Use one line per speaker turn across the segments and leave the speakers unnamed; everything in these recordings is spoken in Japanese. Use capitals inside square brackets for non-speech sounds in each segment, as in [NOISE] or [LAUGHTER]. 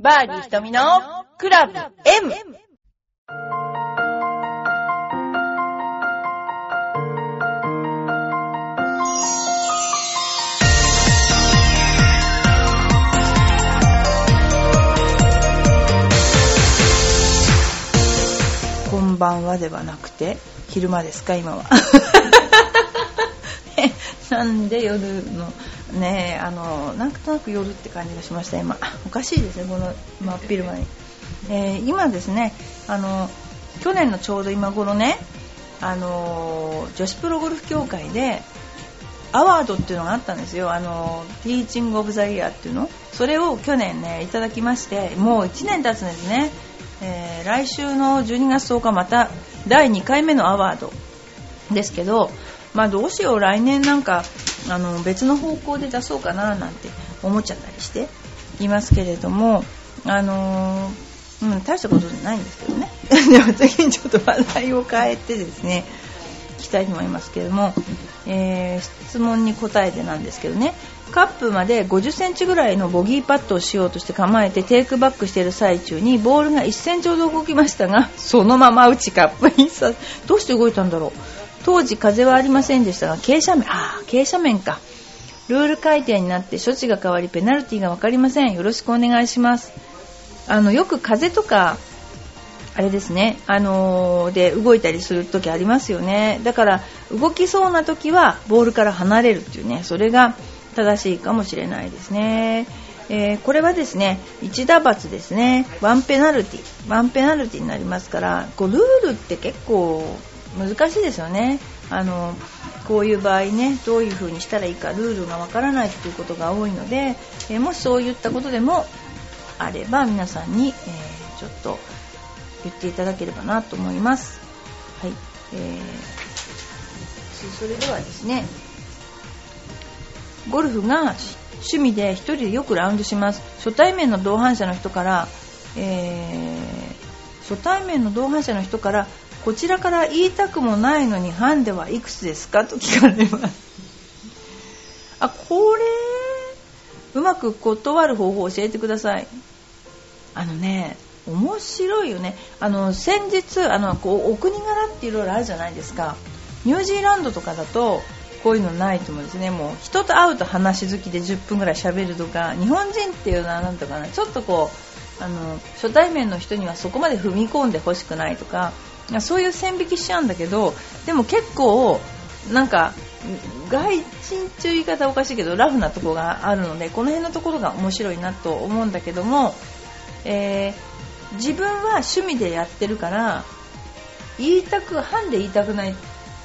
バーディー瞳のクラブ M!
こんばんはではなくて昼間ですか今は [LAUGHS] なんで夜のねあのなんとなく夜って感じがしました今。おかしいですねこの真っ昼間に、えー今ですねあの去年のちょうど今頃ねあの女子プロゴルフ協会でアワードっていうのがあったんですよ。あのティーチング・オブ・ザ・イヤーっていうの。それを去年ねいただきましてもう1年経つんですね、えー来週の12月10日また第2回目のアワードですけどまあどうしよう来年なんかあの別の方向で出そうかななんて思っちゃったりしていますけれどもあのうん、大したことじゃないんですけどね。[LAUGHS] でも次にちょっと話題を変えてですね聞きたいと思いますけれども、えー質問に答えてなんですけどね。カップまで50センチぐらいのボギーパットをしようとして構えてテイクバックしている最中にボールが1センチほど動きましたがそのまま打ちカップにさどうして動いたんだろう。当時風はありませんでしたが傾斜面ああ傾斜面か。ルール改定になって処置が変わりペナルティが分かりません。よろしくお願いします。あのよく風とかあれですね、あのーで動いたりする時ありますよね。だから動きそうな時はボールから離れるっていうね。それが正しいかもしれないですね、えーこれはですね1打罰ですね。ワンペナルティ。ワンペナルティになりますからこうルールって結構難しいですよねあのこういう場合ねどういう風にしたらいいかルールがわからないということが多いので、えもしそういったことでもあれば皆さんに、えーちょっと言っていただければなと思います。はい、えーそそれではですね、ゴルフが趣味で一人でよくラウンドします。初対面の同伴者の人から、えー初対面の同伴者の人から、こちらから言いたくもないのにハンデはいくつですか？と聞かれます。あ、これ、うまく断る方法を教えてください。あのね、面白いよね。あの、先日、あの、こう、お国柄っていろいろあるじゃないですか。ニュージーランドとかだと、こういうのないと思うんですね。もう、人と会うと話好きで10分ぐらい喋るとか、日本人っていうのはなんとかな、ちょっとこう、あの、初対面の人にはそこまで踏み込んでほしくないとか、そういう線引きしちゃうんだけど、でも結構、なんか、外人っていう言い方はおかしいけど、ラフなところがあるので、この辺のところが面白いなと思うんだけども、えー自分は趣味でやってるから言いたくハンデ言いたくないっ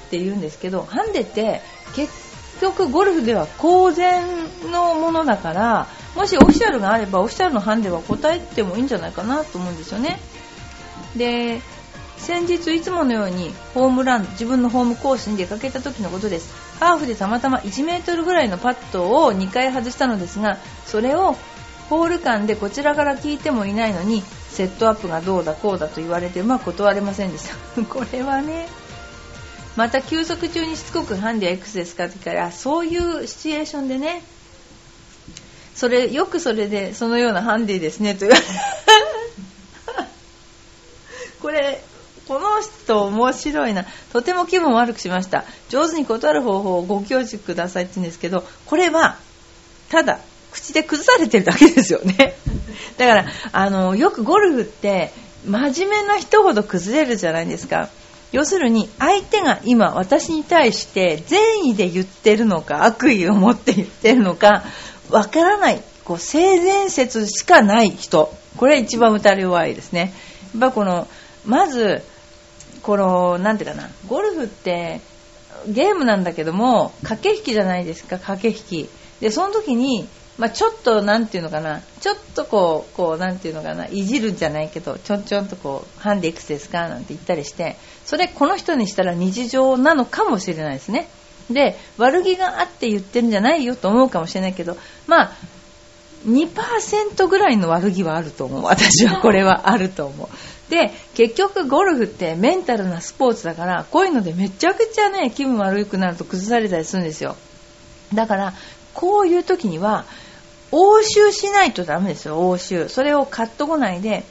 て言うんですけどハンデって結局ゴルフでは公然のものだからもしオフィシャルがあればオフィシャルのハンデは答えてもいいんじゃないかなと思うんですよね。で先日いつものようにホームラン自分のホームコースに出かけた時のことです。ハーフでたまたま1メートルぐらいのパットを2回外したのですがそれをホール間でこちらから聞いてもいないのにセットアップがどうだこうだと言われてうまく断れませんでした。[LAUGHS] これはねまた休息中にしつこくハンディは X ですかって聞かれそういうシチュエーションでねそれよくそれでそのようなハンディですねと言われ [LAUGHS] これこの人面白いな。とても気分悪くしました。上手に断る方法をご教示くださいって言うんですけどこれはただ口で崩されてるだけですよね。[LAUGHS] だからあのよくゴルフって真面目な人ほど崩れるじゃないですか。要するに相手が今私に対して善意で言ってるのか悪意を持って言ってるのかわからない。こう性善説しかない人。これ一番打たれ弱いですね。やっぱこのまずこのなんていうかな。ゴルフってゲームなんだけども駆け引きじゃないですか駆け引き。でその時にまあ、ちょっとなんていうのかな。ちょっとこうこうなんていうのかな。いじるんじゃないけどちょんちょんとこうハンデいくつですかなんて言ったりしてそれこの人にしたら日常なのかもしれないですね。で悪気があって言ってるんじゃないよと思うかもしれないけどまあ2%ぐらいの悪気はあると思う。私はこれはあると思う。で結局ゴルフってメンタルなスポーツだからこういうのでめちゃくちゃね気分悪くなると崩されたりするんですよ。だからこういう時には応酬しないとダメですよ応酬それを買っとこないで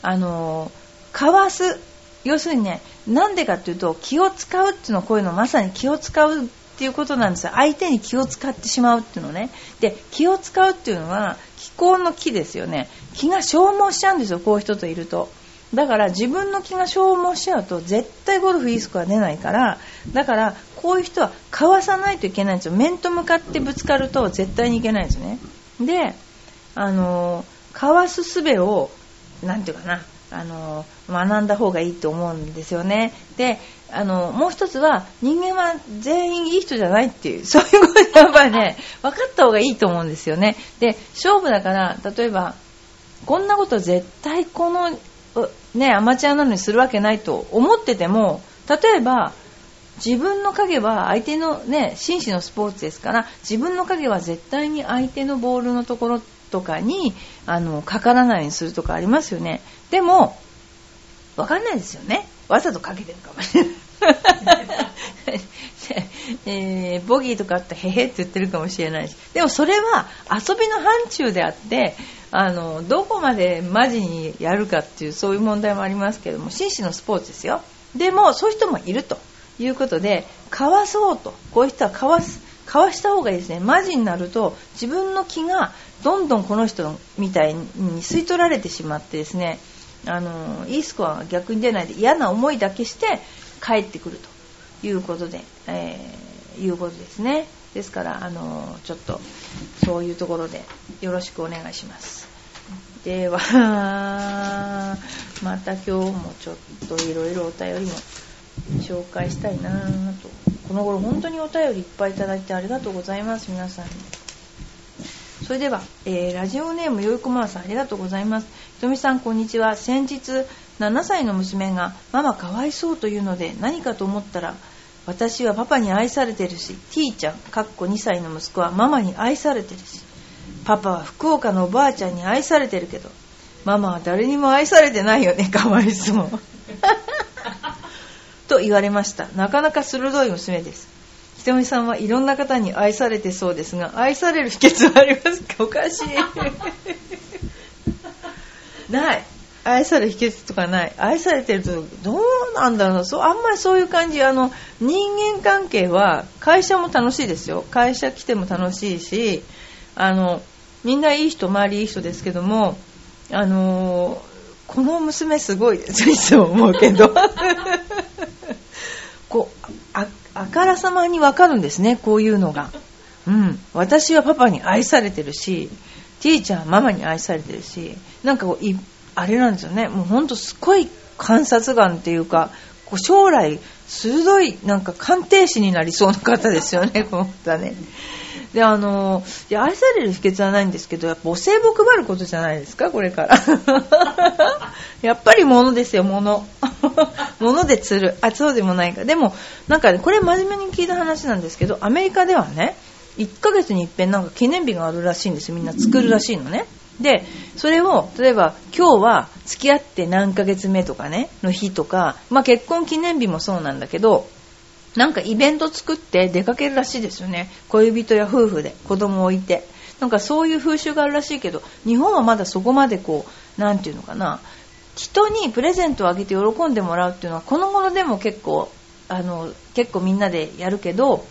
あのかわす。要するにねなんでかっていうと気を使うっていうのはこういうのまさに気を使うっていうことなんですよ。相手に気を使ってしまうっていうのね。で気を使うっていうのは気候の気ですよね。気が消耗しちゃうんですよこういう人といると。だから自分の気が消耗しちゃうと絶対ゴルフいいスコア出ないからだからこういう人はかわさないといけないんですよ。面と向かってぶつかると絶対にいけないんですね。であのかわす術を何て言うかなあの学んだ方がいいと思うんですよね。であのもう一つは人間は全員いい人じゃないっていう [LAUGHS] そういうことやっぱりね分かった方がいいと思うんですよね。で勝負だから例えばこんなこと絶対このねアマチュアなのにするわけないと思ってても例えば自分の影は相手のね紳士のスポーツですから自分の影は絶対に相手のボールのところとかにあのかからないようにするとかありますよね。でもわかんないですよね。わざとかけてるかもしれないえー、ボギーとかあったらへへって言ってるかもしれないし。でもそれは遊びの範疇であってあのどこまでマジにやるかっていうそういう問題もありますけども紳士のスポーツですよ。でもそういう人もいると。いうことでかわそうと。こういう人はかわすかわした方がいいですね。マジになると自分の気がどんどんこの人みたいに吸い取られてしまってですね。あのいいスコアが逆に出ないで嫌な思いだけして帰ってくるということで、えー、いうことですね。ですからあのちょっとそういうところでよろしくお願いします。では [LAUGHS] また今日もちょっといろいろお便りも紹介したいなと。この頃本当にお便りいっぱいいただいてありがとうございます皆さんに。それでは、えー、ラジオネームよいこまさんありがとうございます。ひとみさんこんにちは。先日7歳の娘がママかわいそうというので何かと思ったら私はパパに愛されてるし T ちゃんかっこ2歳の息子はママに愛されてるしパパは福岡のおばあちゃんに愛されてるけどママは誰にも愛されてないよねかわいそう。[LAUGHS] と言われました。なかなか鋭い娘です。ひとみさんはいろんな方に愛されてそうですが愛される秘訣はありますか？おかしい。[LAUGHS] ない。愛される秘訣とかない。愛されてるとどうなんだろう。そうあんまりそういう感じ。あの人間関係は会社も楽しいですよ。会社来ても楽しいしあのみんないい人周りいい人ですけどもあのこの娘すごいですいつも思うけど。[LAUGHS] こうああからさまにわかるんですねこういうのが、うん、私はパパに愛されてるしティーチャーママに愛されてるしなんかこうあれなんですよね。もうほんとすごい観察眼っていうかこう将来鋭いなんか鑑定士になりそうな方ですよね [LAUGHS] この方ね。であのいや愛される秘訣はないんですけどやっぱお歳暮配ることじゃないですかこれから。[LAUGHS] やっぱり物ですよ物。[LAUGHS] 物で釣る。あそうでもないか。でもなんか、ね、これ真面目に聞いた話なんですけどアメリカではね1ヶ月に一遍なんか記念日があるらしいんですよ。みんな作るらしいのね。でそれを例えば今日は付き合って何ヶ月目とかねの日とか、まあ、結婚記念日もそうなんだけどなんかイベント作って出かけるらしいですよね。恋人や夫婦で子供を置いて。なんかそういう風習があるらしいけど日本はまだそこまでこう何て言うのかな。人にプレゼントをあげて喜んでもらうっていうのはこの頃でも結構あの結構みんなでやるけど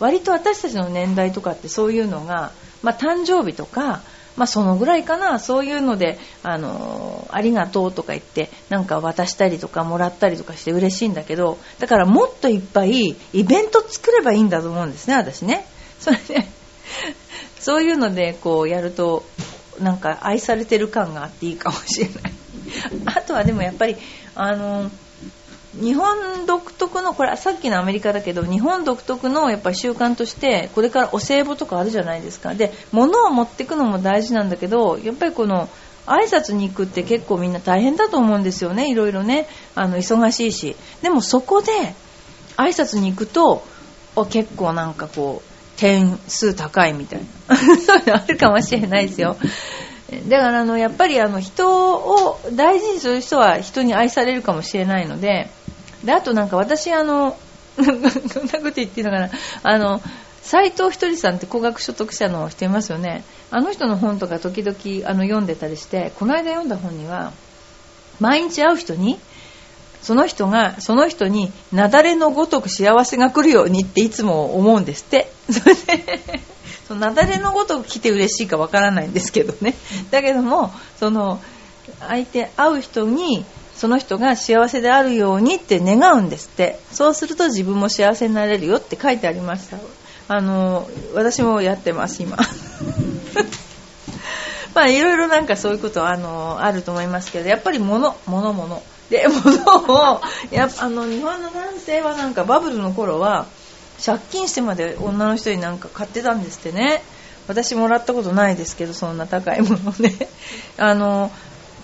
割と私たちの年代とかってそういうのが、まあ、誕生日とかまあ、そのぐらいかな。そういうのであのありがとうとか言ってなんか渡したりとかもらったりとかして嬉しいんだけどだからもっといっぱいイベント作ればいいんだと思うんですね私ね。それでそういうのでこうやるとなんか愛されてる感があっていいかもしれない。あとはでもやっぱりあの日本独特のこれさっきのアメリカだけど日本独特のやっぱり習慣としてこれからお歳暮とかあるじゃないですか。で物を持っていくのも大事なんだけどやっぱりこの挨拶に行くって結構みんな大変だと思うんですよね。いろいろね。あの忙しいし。でもそこで挨拶に行くと結構なんかこう点数高いみたいな。[LAUGHS] そういうのあるかもしれないですよ。だからあのやっぱりあの人を大事にする人は人に愛されるかもしれないのでであとなんか私あの [LAUGHS] こんなこと言っていいのかな。あの斎藤ひとりさんって高額所得者の人いますよね。あの人の本とか時々あの読んでたりしてこの間読んだ本には毎日会う人にその人がその人に雪崩のごとく幸せが来るようにっていつも思うんですって。それでその雪崩のごとく来て嬉しいかわからないんですけどね。だけどもその相手会う人にその人が幸せであるようにって願うんですって。そうすると自分も幸せになれるよって書いてありました。あの私もやってます今。[LAUGHS] まあいろいろなんかそういうことあのあると思いますけどやっぱり物物物。で物をやあの日本の男性はなんかバブルの頃は借金してまで女の人になんか買ってたんですってね。私もらったことないですけどそんな高いものね [LAUGHS] あの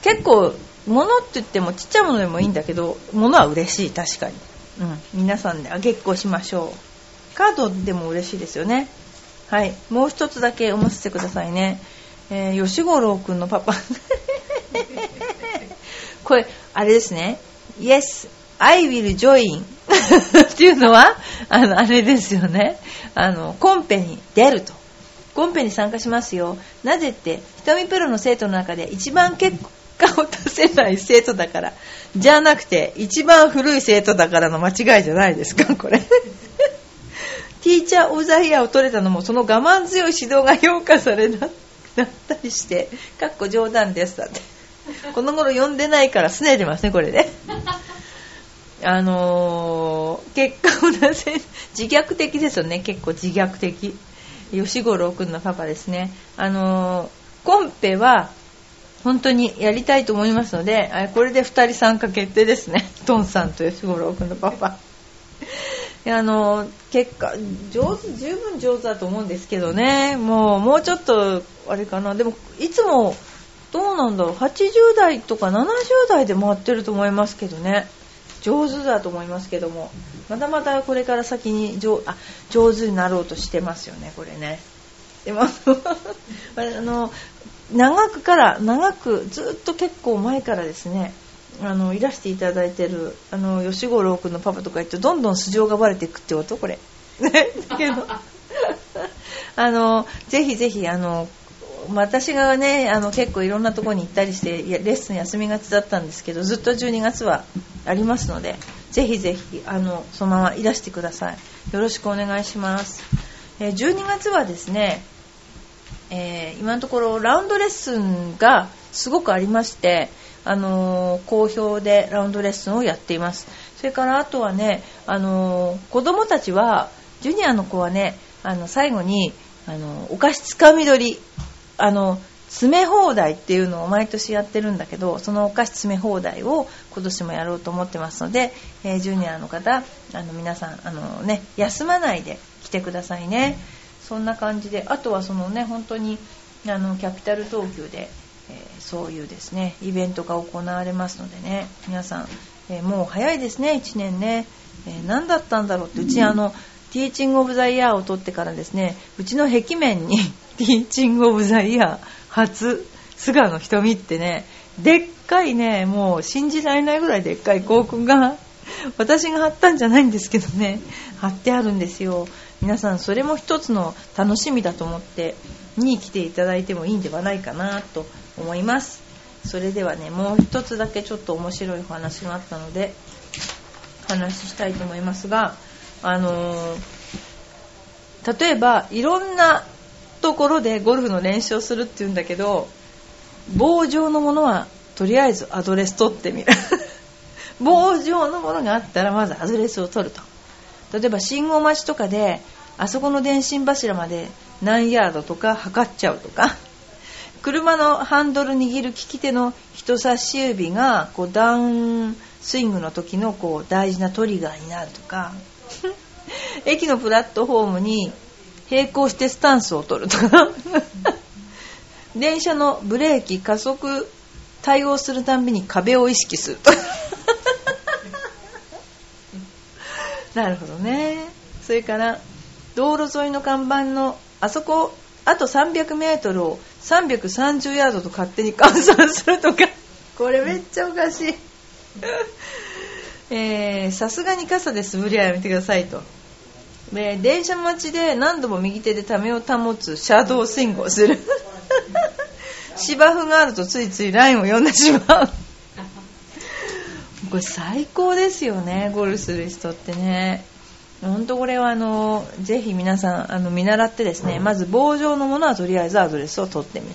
結構物って言ってもちっちゃいものでもいいんだけど物は嬉しい確かに、うん、皆さんであげっこしましょう。カードでも嬉しいですよね。はい。もう一つだけ読ませてくださいね、えー、吉五郎くんのパパ。[LAUGHS] これあれですね。Yes I will join [LAUGHS] っていうのはあのあれですよね。あのコンペに出ると。コンペに参加しますよ。なぜって瞳プロの生徒の中で一番結果を出せない生徒だから。じゃなくて一番古い生徒だからの間違いじゃないですかこれ。ティーチャー・オブ・ザ・イヤーを取れたのもその我慢強い指導が評価されなったりしてかっこ冗談ですだって。この頃読んでないから拗ねてますねこれね。あのー、結果を出せ [LAUGHS] 自虐的ですよね。結構自虐的。吉五郎くんのパパですね。あのー、コンペは本当にやりたいと思いますのでこれで2人参加決定ですね。[LAUGHS] トンさんと吉五郎くんのパパ。あの結果上手十分上手だと思うんですけどね。もうもうちょっとあれかな。でもいつもどうなんだろう。80代とか70代で回ってると思いますけどね。上手だと思いますけどもまたまたこれから先に上あ上手になろうとしてますよねこれね。でも [LAUGHS] あの長くから長くずっと結構前からですねあのいらしていただいてるあの吉五郎君のパパとか言ってどんどん素性がバレていくってことこれ。ね。だけど。[LAUGHS] あのぜひぜひあの私がねあの結構いろんなところに行ったりしてレッスン休みがちだったんですけどずっと12月はありますのでぜひぜひあのそのままいらしてください。よろしくお願いします、え12月はですね、えー、今のところラウンドレッスンがすごくありましてあの、好評でラウンドレッスンをやっています。それからあとはね、あの、子供たちはジュニアの子はねあの最後にあのお菓子つかみ取りあの詰め放題っていうのを毎年やってるんだけどそのお菓子詰め放題を今年もやろうと思ってますので、えー、ジュニアの方あの皆さんあの、ね、休まないで来てくださいね。そんな感じであとはそのね本当にあのキャピタル東急で、えー、そういうですねイベントが行われますのでね皆さん、えー、もう早いですね1年ね、え何だったんだろうってうちあのティーチング・オブ・ザ・イヤーを取ってからですねうちの壁面にティーチング・オブ・ザ・イヤー初菅野瞳ってねでっかいねもう信じられないぐらいでっかい広告が私が貼ったんじゃないんですけどね貼ってあるんですよ。皆さんそれも一つの楽しみだと思ってに来ていただいてもいいんではないかなと思います。それではねもう一つだけちょっと面白いお話があったので話したいと思いますがあのー、例えばいろんなところでゴルフの練習をするっていうんだけど棒状のものはとりあえずアドレス取ってみる。[LAUGHS] 棒状のものがあったらまずアドレスを取ると。例えば信号待ちとかであそこの電信柱まで何ヤードとか測っちゃうとか。車のハンドル握る利き手の人差し指がこうダウンスイングの時のこう大事なトリガーになるとか。[LAUGHS] 駅のプラットフォームに並行してスタンスを取るとか。[LAUGHS] 電車のブレーキ加速対応するたんびに壁を意識すると [LAUGHS] なるほどね。それから道路沿いの看板のあそこあと 300m を330ヤードと勝手に換算するとか。[LAUGHS] これめっちゃおかしい。さすがに傘で素振りはやめてくださいと。で電車待ちで何度も右手でためを保つシャドースイングをする。[LAUGHS] 芝生があるとついついラインを読んでしまう。これ最高ですよねゴルフする人ってね。本当これはあのぜひ皆さんあの見習ってですねまず棒状のものはとりあえずアドレスを取ってみる。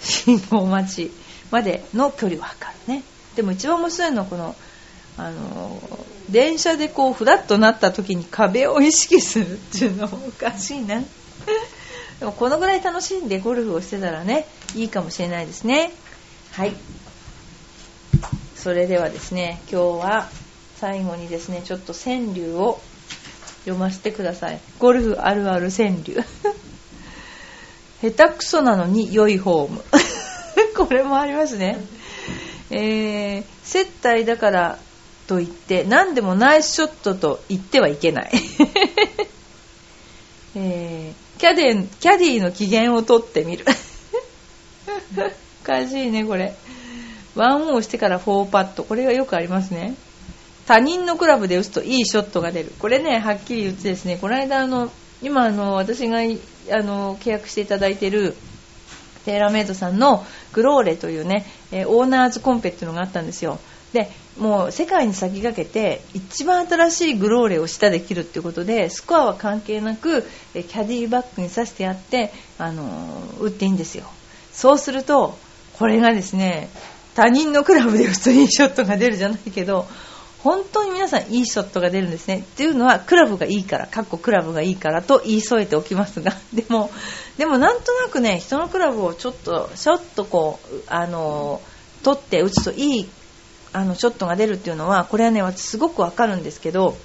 信号待ちまでの距離を測るね。でも一番面白いのはこのあの電車でこうフラッとなった時に壁を意識するっていうのもおかしいな。[LAUGHS] でもこのぐらい楽しんでゴルフをしてたらねいいかもしれないですね。はい。それではですね今日は最後にですねちょっと川柳を読ませてください。ゴルフあるある川柳。[LAUGHS] 下手くそなのに良いフォーム。[LAUGHS] これもありますね。えー、接待だからと言って何でもナイスショットと言ってはいけない。[LAUGHS] えー、キャディキャディの機嫌をとってみる。[LAUGHS] おかしいねこれ。ワンオンしてから4パット。これがよくありますね。他人のクラブで打つといいショットが出る。これねはっきり言ってですねこの間あの今あの私があの契約していただいているテーラーメイドさんのグローレというね、えオーナーズコンペっていうのがあったんですよ。でもう世界に先駆けて一番新しいグローレを下で切るっていうことでスコアは関係なくキャディバッグにさしてやってあの打っていいんですよ。そうするとこれがですね他人のクラブで普通にショットが出るじゃないけど本当に皆さんいいショットが出るんですね。っていうのはクラブがいいからかっこクラブがいいからと言い添えておきますが。[LAUGHS] でもでもなんとなくね人のクラブをちょっとちょっとこうあの取って打つといいあのショットが出るっていうのはこれはね私すごくわかるんですけど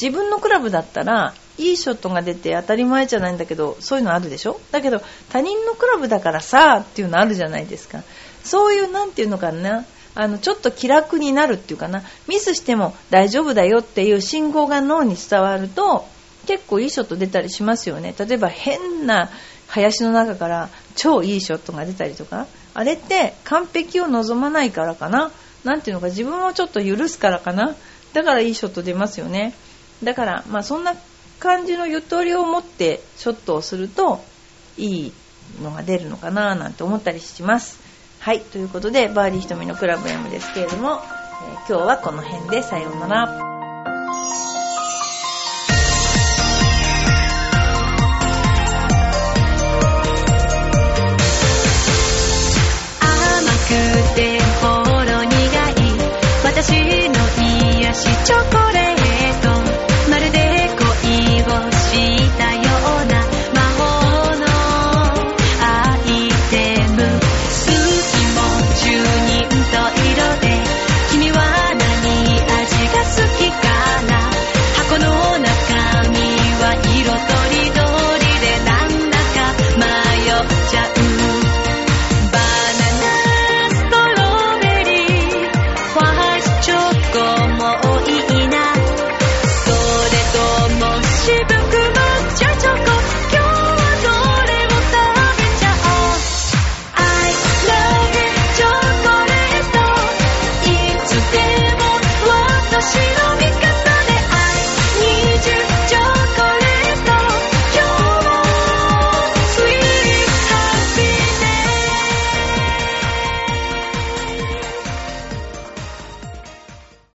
自分のクラブだったらいいショットが出て当たり前じゃないんだけどそういうのあるでしょ？だけど他人のクラブだからさっていうのあるじゃないですか。そういうなんていうのかな？あのちょっと気楽になるっていうかな？ミスしても大丈夫だよっていう信号が脳に伝わると結構いいショット出たりしますよね。例えば変な林の中から超いいショットが出たりとか。あれって完璧を望まないからかな？なんていうのか自分をちょっと許すからかな。だからいいショット出ますよね。だからまあそんな感じのゆとりを持ってショットをするといいのが出るのかななんて思ったりします。はいということでバーディー瞳のクラブ M ですけれども、えー、今日はこの辺でさようなら。